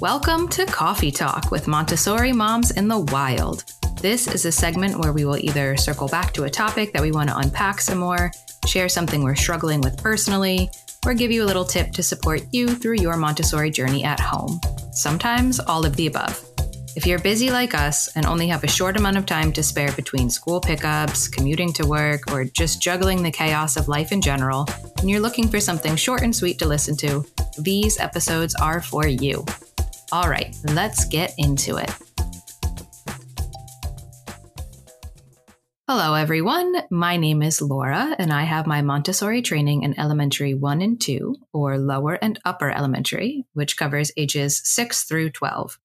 Welcome to Coffee Talk with Montessori Moms in the Wild. This is a segment where we will either circle back to a topic that we want to unpack some more, share something we're struggling with personally, or give you a little tip to support you through your Montessori journey at home. Sometimes all of the above. If you're busy like us and only have a short amount of time to spare between school pickups, commuting to work, or just juggling the chaos of life in general, and you're looking for something short and sweet to listen to, these episodes are for you. All right, let's get into it. Hello, everyone. My name is Laura, and I have my Montessori training in elementary one and two, or lower and upper elementary, which covers ages six through 12.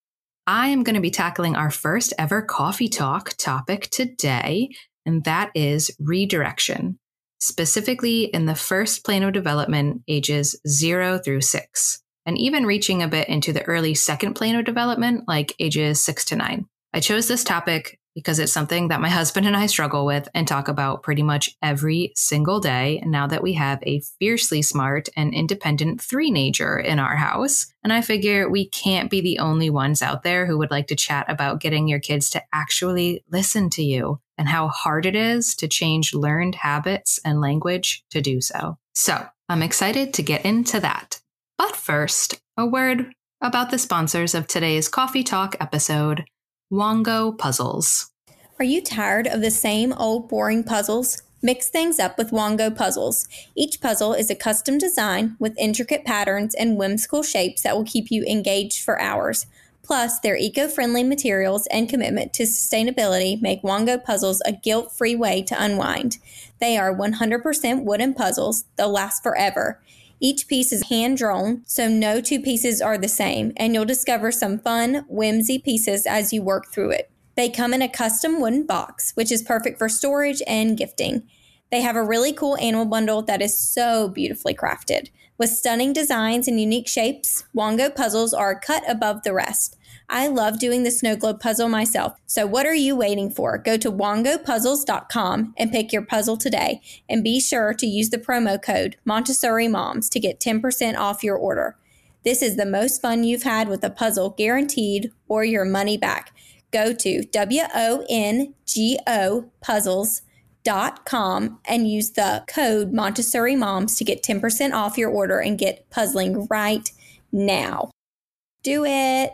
I am going to be tackling our first ever coffee talk topic today, and that is redirection, specifically in the first plane of development, ages zero through six and even reaching a bit into the early second plane of development, like ages six to nine. I chose this topic because it's something that my husband and I struggle with and talk about pretty much every single day now that we have a fiercely smart and independent three-nager in our house. And I figure we can't be the only ones out there who would like to chat about getting your kids to actually listen to you and how hard it is to change learned habits and language to do so. So I'm excited to get into that. But first, a word about the sponsors of today's Coffee Talk episode Wongo Puzzles. Are you tired of the same old boring puzzles? Mix things up with Wongo puzzles. Each puzzle is a custom design with intricate patterns and whimsical shapes that will keep you engaged for hours. Plus, their eco friendly materials and commitment to sustainability make Wongo puzzles a guilt free way to unwind. They are 100% wooden puzzles, they'll last forever. Each piece is hand drawn, so no two pieces are the same, and you'll discover some fun, whimsy pieces as you work through it. They come in a custom wooden box, which is perfect for storage and gifting. They have a really cool animal bundle that is so beautifully crafted. With stunning designs and unique shapes, Wongo puzzles are cut above the rest. I love doing the snow globe puzzle myself. So what are you waiting for? Go to wongopuzzles.com and pick your puzzle today. And be sure to use the promo code Montessori Moms to get 10% off your order. This is the most fun you've had with a puzzle guaranteed or your money back. Go to W O N G O puzzles.com and use the code Montessori Moms to get 10% off your order and get puzzling right now. Do it.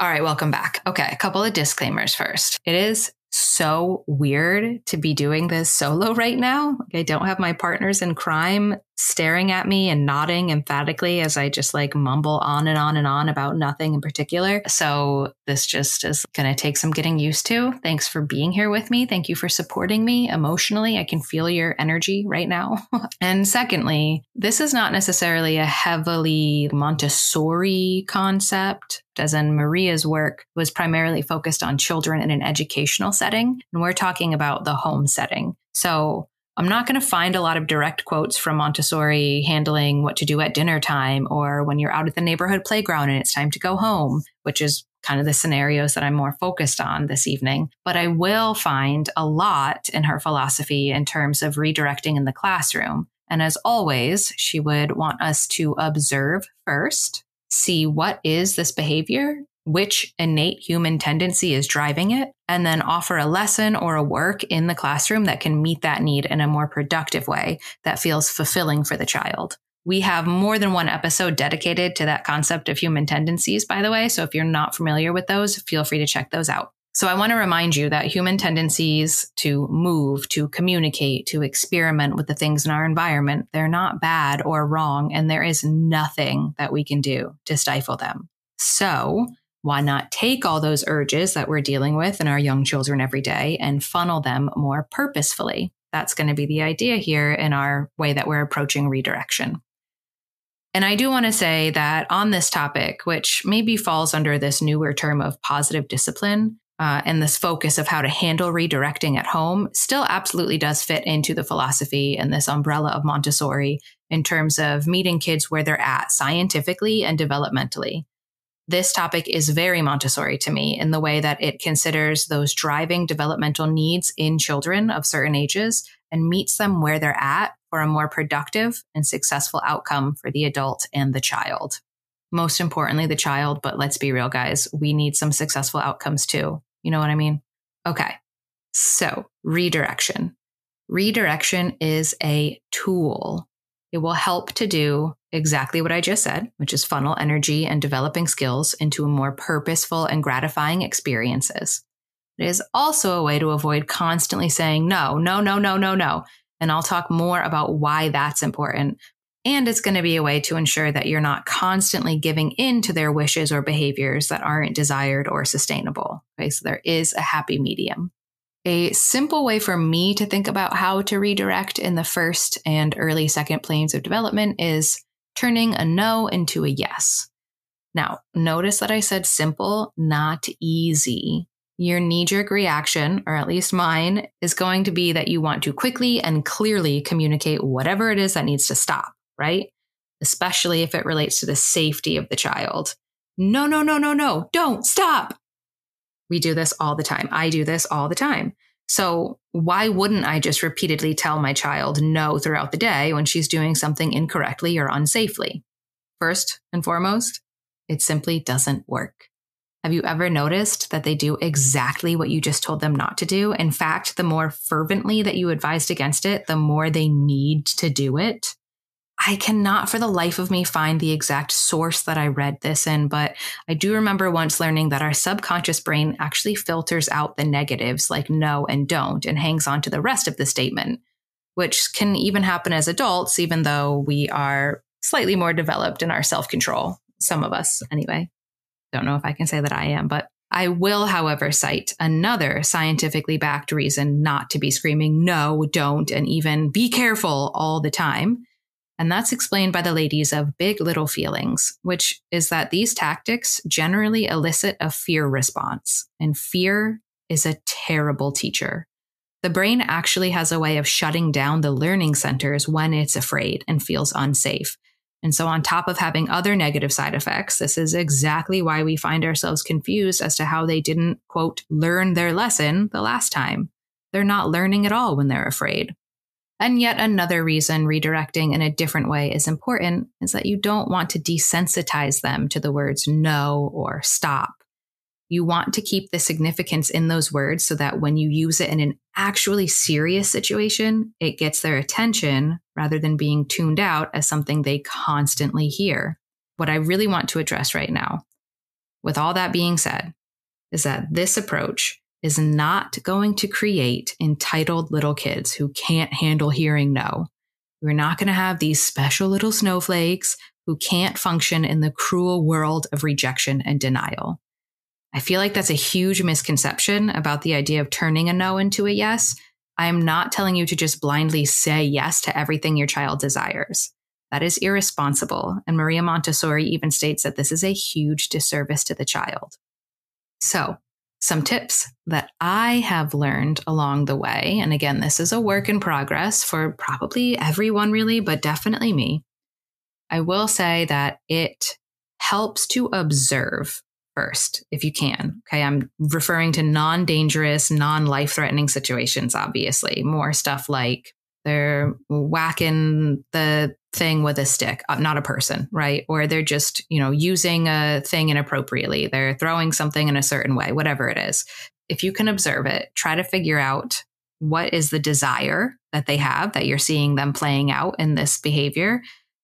All right, welcome back. Okay, a couple of disclaimers first. It is so weird to be doing this solo right now. I don't have my partners in crime staring at me and nodding emphatically as I just like mumble on and on and on about nothing in particular. So this just is going to take some getting used to. Thanks for being here with me. Thank you for supporting me emotionally. I can feel your energy right now. and secondly, this is not necessarily a heavily Montessori concept as in Maria's work, was primarily focused on children in an educational setting. And we're talking about the home setting. So I'm not going to find a lot of direct quotes from Montessori handling what to do at dinner time or when you're out at the neighborhood playground and it's time to go home, which is kind of the scenarios that I'm more focused on this evening. But I will find a lot in her philosophy in terms of redirecting in the classroom. And as always, she would want us to observe first, see what is this behavior, which innate human tendency is driving it, and then offer a lesson or a work in the classroom that can meet that need in a more productive way that feels fulfilling for the child. We have more than one episode dedicated to that concept of human tendencies, by the way. So if you're not familiar with those, feel free to check those out. So I want to remind you that human tendencies to move, to communicate, to experiment with the things in our environment, they're not bad or wrong. And there is nothing that we can do to stifle them. So why not take all those urges that we're dealing with in our young children every day and funnel them more purposefully? That's going to be the idea here in our way that we're approaching redirection. And I do want to say that on this topic, which maybe falls under this newer term of positive discipline, uh, and this focus of how to handle redirecting at home still absolutely does fit into the philosophy and this umbrella of Montessori in terms of meeting kids where they're at scientifically and developmentally. This topic is very Montessori to me in the way that it considers those driving developmental needs in children of certain ages and meets them where they're at for a more productive and successful outcome for the adult and the child. most importantly, the child. But let's be real, guys, we need some successful outcomes too. You know what I mean? Okay. So, redirection. Redirection is a tool. It will help to do exactly what I just said, which is funnel energy and developing skills into more purposeful and gratifying experiences. It is also a way to avoid constantly saying no, no, no, no, no, no. And I'll talk more about why that's important. And it's going to be a way to ensure that you're not constantly giving in to their wishes or behaviors that aren't desired or sustainable. Okay, so there is a happy medium. A simple way for me to think about how to redirect in the first and early second planes of development is turning a no into a yes. Now, notice that I said simple, not easy. Your knee jerk reaction, or at least mine, is going to be that you want to quickly and clearly communicate whatever it is that needs to stop, right? Especially if it relates to the safety of the child. No, no, no, no, no, don't stop. We do this all the time. I do this all the time. So why wouldn't I just repeatedly tell my child no throughout the day when she's doing something incorrectly or unsafely? First and foremost, it simply doesn't work. Have you ever noticed that they do exactly what you just told them not to do? In fact, the more fervently that you advised against it, the more they need to do it. I cannot for the life of me find the exact source that I read this in, but I do remember once learning that our subconscious brain actually filters out the negatives like no and don't and hangs on to the rest of the statement, which can even happen as adults, even though we are slightly more developed in our self control. Some of us, anyway. Don't know if I can say that I am, but I will, however, cite another scientifically backed reason not to be screaming no, don't, and even be careful all the time and that's explained by the ladies of Big Little Feelings, which is that these tactics generally elicit a fear response. And fear is a terrible teacher. The brain actually has a way of shutting down the learning centers when it's afraid and feels unsafe. And so, on top of having other negative side effects, this is exactly why we find ourselves confused as to how they didn't, quote, learn their lesson the last time. They're not learning at all when they're afraid. And yet another reason redirecting in a different way is important is that you don't want to desensitize them to the words no or stop. You want to keep the significance in those words so that when you use it in an actually serious situation, it gets their attention rather than being tuned out as something they constantly hear. What I really want to address right now, with all that being said, is that this approach is not going to create entitled little kids who can't handle hearing no. We're not going to have these special little snowflakes who can't function in the cruel world of rejection and denial. I feel like that's a huge misconception about the idea of turning a no into a yes. I am not telling you to just blindly say yes to everything your child desires. That is irresponsible. And Maria Montessori even states that this is a huge disservice to the child. So, some tips that I have learned along the way. And again, this is a work in progress for probably everyone, really, but definitely me. I will say that it helps to observe first, if you can. Okay. I'm referring to non dangerous, non life threatening situations, obviously. More stuff like they're whacking the thing with a stick, uh, not a person, right? Or they're just, you know, using a thing inappropriately. They're throwing something in a certain way, whatever it is. If you can observe it, try to figure out what is the desire that they have that you're seeing them playing out in this behavior,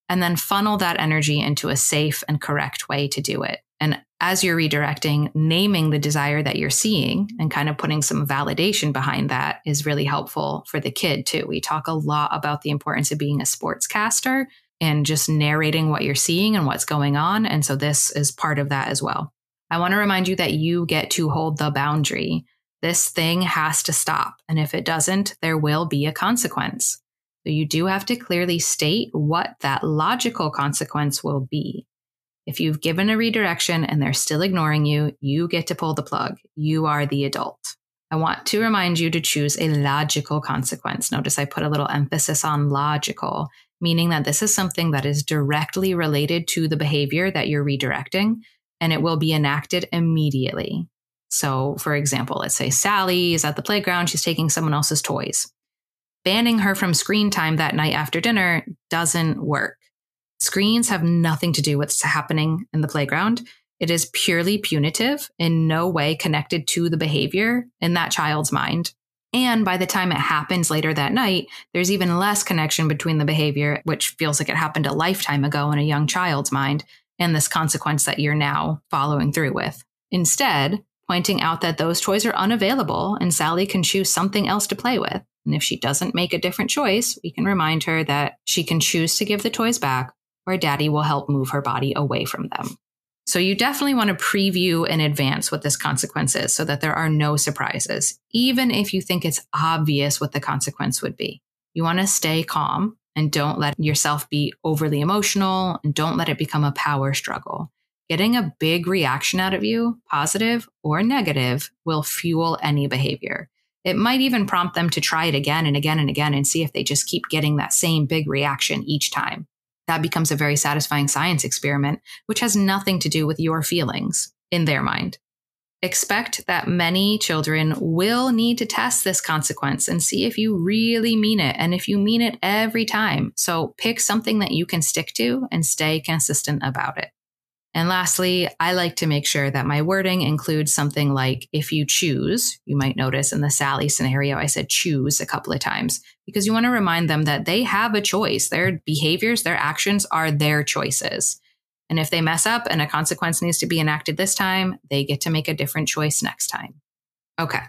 and then funnel that energy into a safe and correct way to do it. And as you're redirecting, naming the desire that you're seeing and kind of putting some validation behind that is really helpful for the kid too. We talk a lot about the importance of being a sportscaster and just narrating what you're seeing and what's going on. And so this is part of that as well. I want to remind you that you get to hold the boundary. This thing has to stop. And if it doesn't, there will be a consequence. So you do have to clearly state what that logical consequence will be. If you've given a redirection and they're still ignoring you, you get to pull the plug. You are the adult. I want to remind you to choose a logical consequence. Notice I put a little emphasis on logical, meaning that this is something that is directly related to the behavior that you're redirecting and it will be enacted immediately. So, for example, let's say Sally is at the playground, she's taking someone else's toys. Banning her from screen time that night after dinner doesn't work Screens have nothing to do with what's happening in the playground. It is purely punitive, in no way connected to the behavior in that child's mind. And by the time it happens later that night, there's even less connection between the behavior, which feels like it happened a lifetime ago in a young child's mind, and this consequence that you're now following through with. Instead, pointing out that those toys are unavailable and Sally can choose something else to play with. And if she doesn't make a different choice, we can remind her that she can choose to give the toys back or daddy will help move her body away from them. So you definitely want to preview in advance what this consequence is so that there are no surprises, even if you think it's obvious what the consequence would be. You want to stay calm and don't let yourself be overly emotional and don't let it become a power struggle. Getting a big reaction out of you, positive or negative, will fuel any behavior. It might even prompt them to try it again and again and again and see if they just keep getting that same big reaction each time that becomes a very satisfying science experiment, which has nothing to do with your feelings in their mind. Expect that many children will need to test this consequence and see if you really mean it and if you mean it every time. So pick something that you can stick to and stay consistent about it. And lastly, I like to make sure that my wording includes something like if you choose, you might notice in the Sally scenario, I said choose a couple of times because you want to remind them that they have a choice. Their behaviors, their actions are their choices. And if they mess up and a consequence needs to be enacted this time, they get to make a different choice next time. Okay.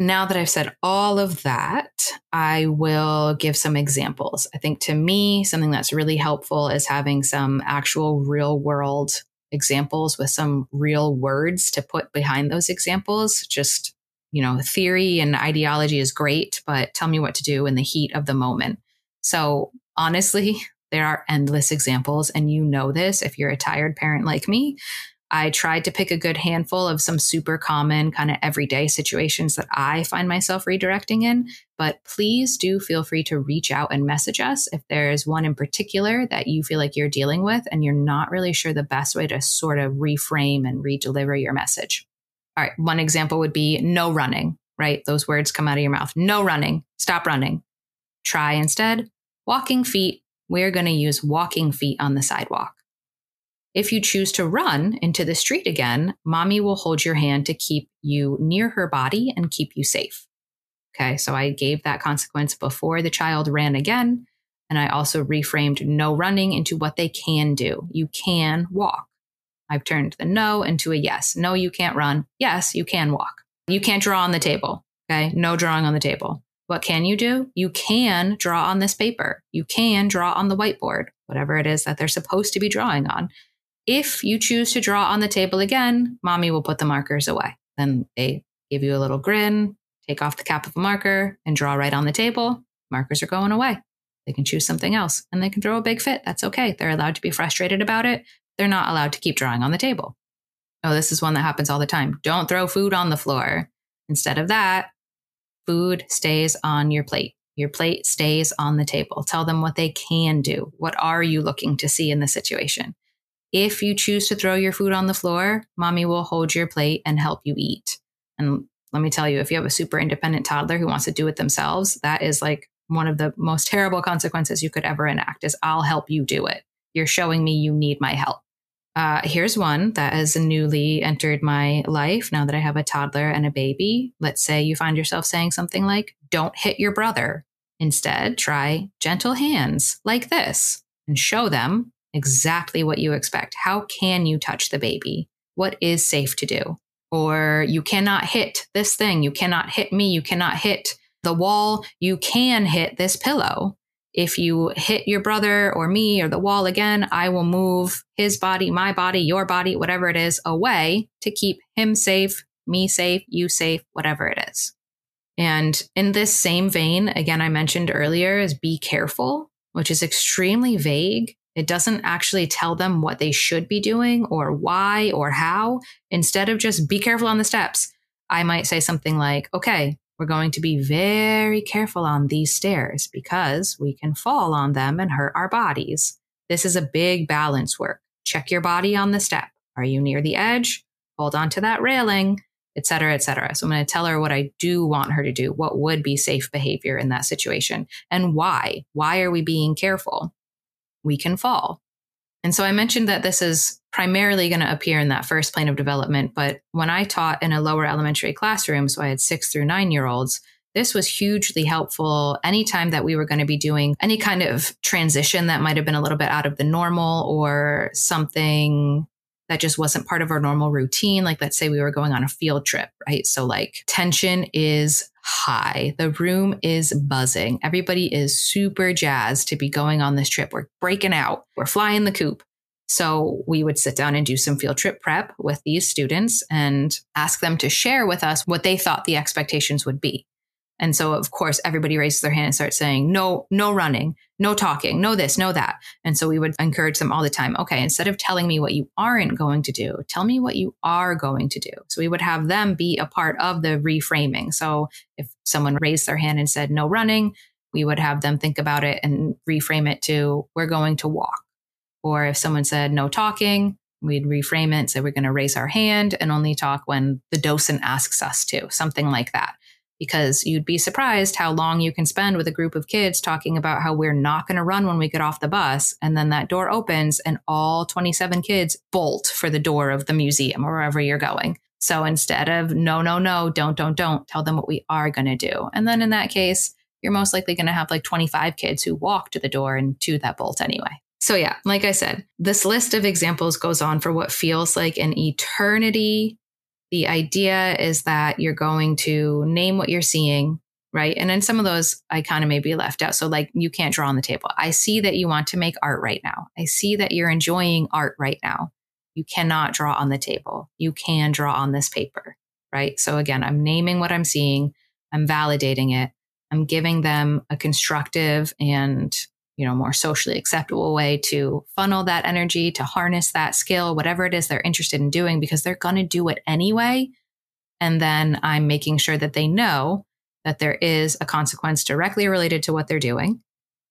Now that I've said all of that, I will give some examples. I think to me, something that's really helpful is having some actual real world examples with some real words to put behind those examples. Just, you know, theory and ideology is great, but tell me what to do in the heat of the moment. So honestly, there are endless examples, and you know this if you're a tired parent like me. I tried to pick a good handful of some super common kind of everyday situations that I find myself redirecting in. But please do feel free to reach out and message us if there's one in particular that you feel like you're dealing with and you're not really sure the best way to sort of reframe and redeliver your message. All right, one example would be no running, right? Those words come out of your mouth. No running, stop running. Try instead walking feet. We're going to use walking feet on the sidewalk. If you choose to run into the street again, mommy will hold your hand to keep you near her body and keep you safe. Okay, so I gave that consequence before the child ran again. And I also reframed no running into what they can do. You can walk. I've turned the no into a yes. No, you can't run. Yes, you can walk. You can't draw on the table. Okay, no drawing on the table. What can you do? You can draw on this paper. You can draw on the whiteboard, whatever it is that they're supposed to be drawing on. If you choose to draw on the table again, mommy will put the markers away. Then they give you a little grin, take off the cap of a marker, and draw right on the table. Markers are going away. They can choose something else and they can throw a big fit. That's okay. They're allowed to be frustrated about it. They're not allowed to keep drawing on the table. Oh, this is one that happens all the time. Don't throw food on the floor. Instead of that, food stays on your plate. Your plate stays on the table. Tell them what they can do. What are you looking to see in the situation? If you choose to throw your food on the floor, mommy will hold your plate and help you eat. And let me tell you, if you have a super independent toddler who wants to do it themselves, that is like one of the most terrible consequences you could ever enact is I'll help you do it. You're showing me you need my help. Uh, here's one that has newly entered my life now that I have a toddler and a baby. Let's say you find yourself saying something like, don't hit your brother. Instead, try gentle hands like this and show them exactly what you expect. How can you touch the baby? What is safe to do? Or you cannot hit this thing. You cannot hit me. You cannot hit the wall. You can hit this pillow. If you hit your brother or me or the wall again, I will move his body, my body, your body, whatever it is, away to keep him safe, me safe, you safe, whatever it is. And in this same vein, again, I mentioned earlier is be careful, which is extremely vague it doesn't actually tell them what they should be doing or why or how. Instead of just be careful on the steps, I might say something like, okay, we're going to be very careful on these stairs because we can fall on them and hurt our bodies. This is a big balance work. Check your body on the step. Are you near the edge? Hold on to that railing, etc., etc. So I'm going to tell her what I do want her to do, what would be safe behavior in that situation, and why. Why are we being careful? We can fall. And so I mentioned that this is primarily going to appear in that first plane of development. But when I taught in a lower elementary classroom, so I had six through nine year olds, this was hugely helpful anytime that we were going to be doing any kind of transition that might have been a little bit out of the normal or something that just wasn't part of our normal routine. Like, let's say we were going on a field trip, right? So, like, tension is high. The room is buzzing. Everybody is super jazzed to be going on this trip. We're breaking out, we're flying the coop. So we would sit down and do some field trip prep with these students and ask them to share with us what they thought the expectations would be. And so, of course, everybody raises their hand and starts saying, no, no running, no talking, no this, no that. And so we would encourage them all the time. Okay, instead of telling me what you aren't going to do, tell me what you are going to do. So we would have them be a part of the reframing. So if someone raised their hand and said, no running, we would have them think about it and reframe it to, we're going to walk. Or if someone said, no talking, we'd reframe it. So we're going to raise our hand and only talk when the docent asks us to, something like that because you'd be surprised how long you can spend with a group of kids talking about how we're not going to run when we get off the bus. And then that door opens and all 27 kids bolt for the door of the museum or wherever you're going. So instead of no, no, no, don't, don't, don't, tell them what we are going to do. And then in that case, you're most likely going to have like 25 kids who walk to the door and two that bolt anyway. So, yeah, like I said, this list of examples goes on for what feels like an eternity the idea is that you're going to name what you're seeing, right? And then some of those I kind of maybe left out. So, like, you can't draw on the table. I see that you want to make art right now. I see that you're enjoying art right now. You cannot draw on the table. You can draw on this paper, right? So, again, I'm naming what I'm seeing, I'm validating it, I'm giving them a constructive and you know, more socially acceptable way to funnel that energy, to harness that skill, whatever it is they're interested in doing, because they're going to do it anyway. And then I'm making sure that they know that there is a consequence directly related to what they're doing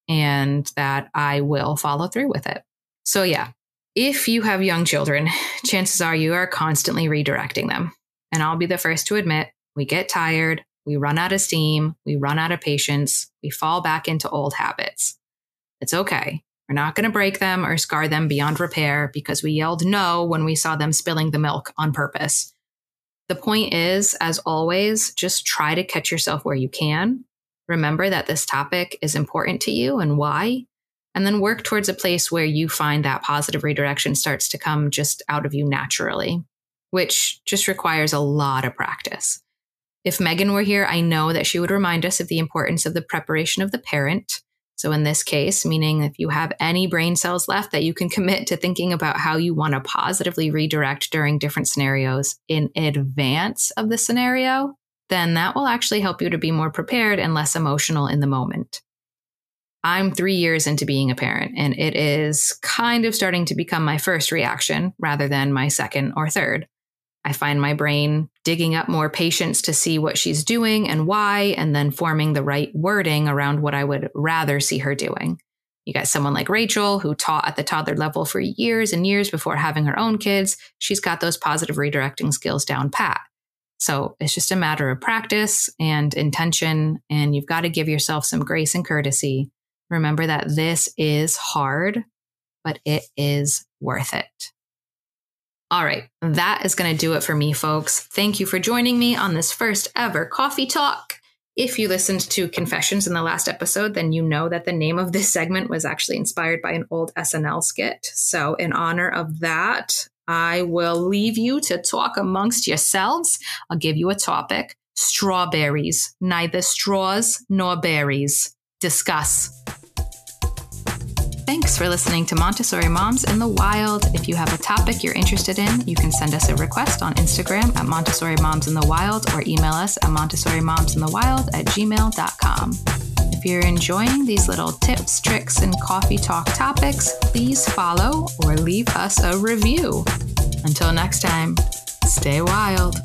and that I will follow through with it. So, yeah, if you have young children, chances are you are constantly redirecting them. And I'll be the first to admit we get tired, we run out of steam, we run out of patience, we fall back into old habits. It's okay. We're not going to break them or scar them beyond repair because we yelled no when we saw them spilling the milk on purpose. The point is, as always, just try to catch yourself where you can. Remember that this topic is important to you and why, and then work towards a place where you find that positive redirection starts to come just out of you naturally, which just requires a lot of practice. If Megan were here, I know that she would remind us of the importance of the preparation of the parent so, in this case, meaning if you have any brain cells left that you can commit to thinking about how you want to positively redirect during different scenarios in advance of the scenario, then that will actually help you to be more prepared and less emotional in the moment. I'm three years into being a parent, and it is kind of starting to become my first reaction rather than my second or third. I find my brain digging up more patience to see what she's doing and why, and then forming the right wording around what I would rather see her doing. You got someone like Rachel who taught at the toddler level for years and years before having her own kids. She's got those positive redirecting skills down pat. So it's just a matter of practice and intention, and you've got to give yourself some grace and courtesy. Remember that this is hard, but it is worth it. All right, that is going to do it for me, folks. Thank you for joining me on this first ever coffee talk. If you listened to Confessions in the last episode, then you know that the name of this segment was actually inspired by an old SNL skit. So, in honor of that, I will leave you to talk amongst yourselves. I'll give you a topic strawberries, neither straws nor berries. Discuss. Thanks for listening to Montessori Moms in the Wild. If you have a topic you're interested in, you can send us a request on Instagram at Montessori Moms in the Wild or email us at Montessori Moms in the Wild at gmail.com. If you're enjoying these little tips, tricks, and coffee talk topics, please follow or leave us a review. Until next time, stay wild.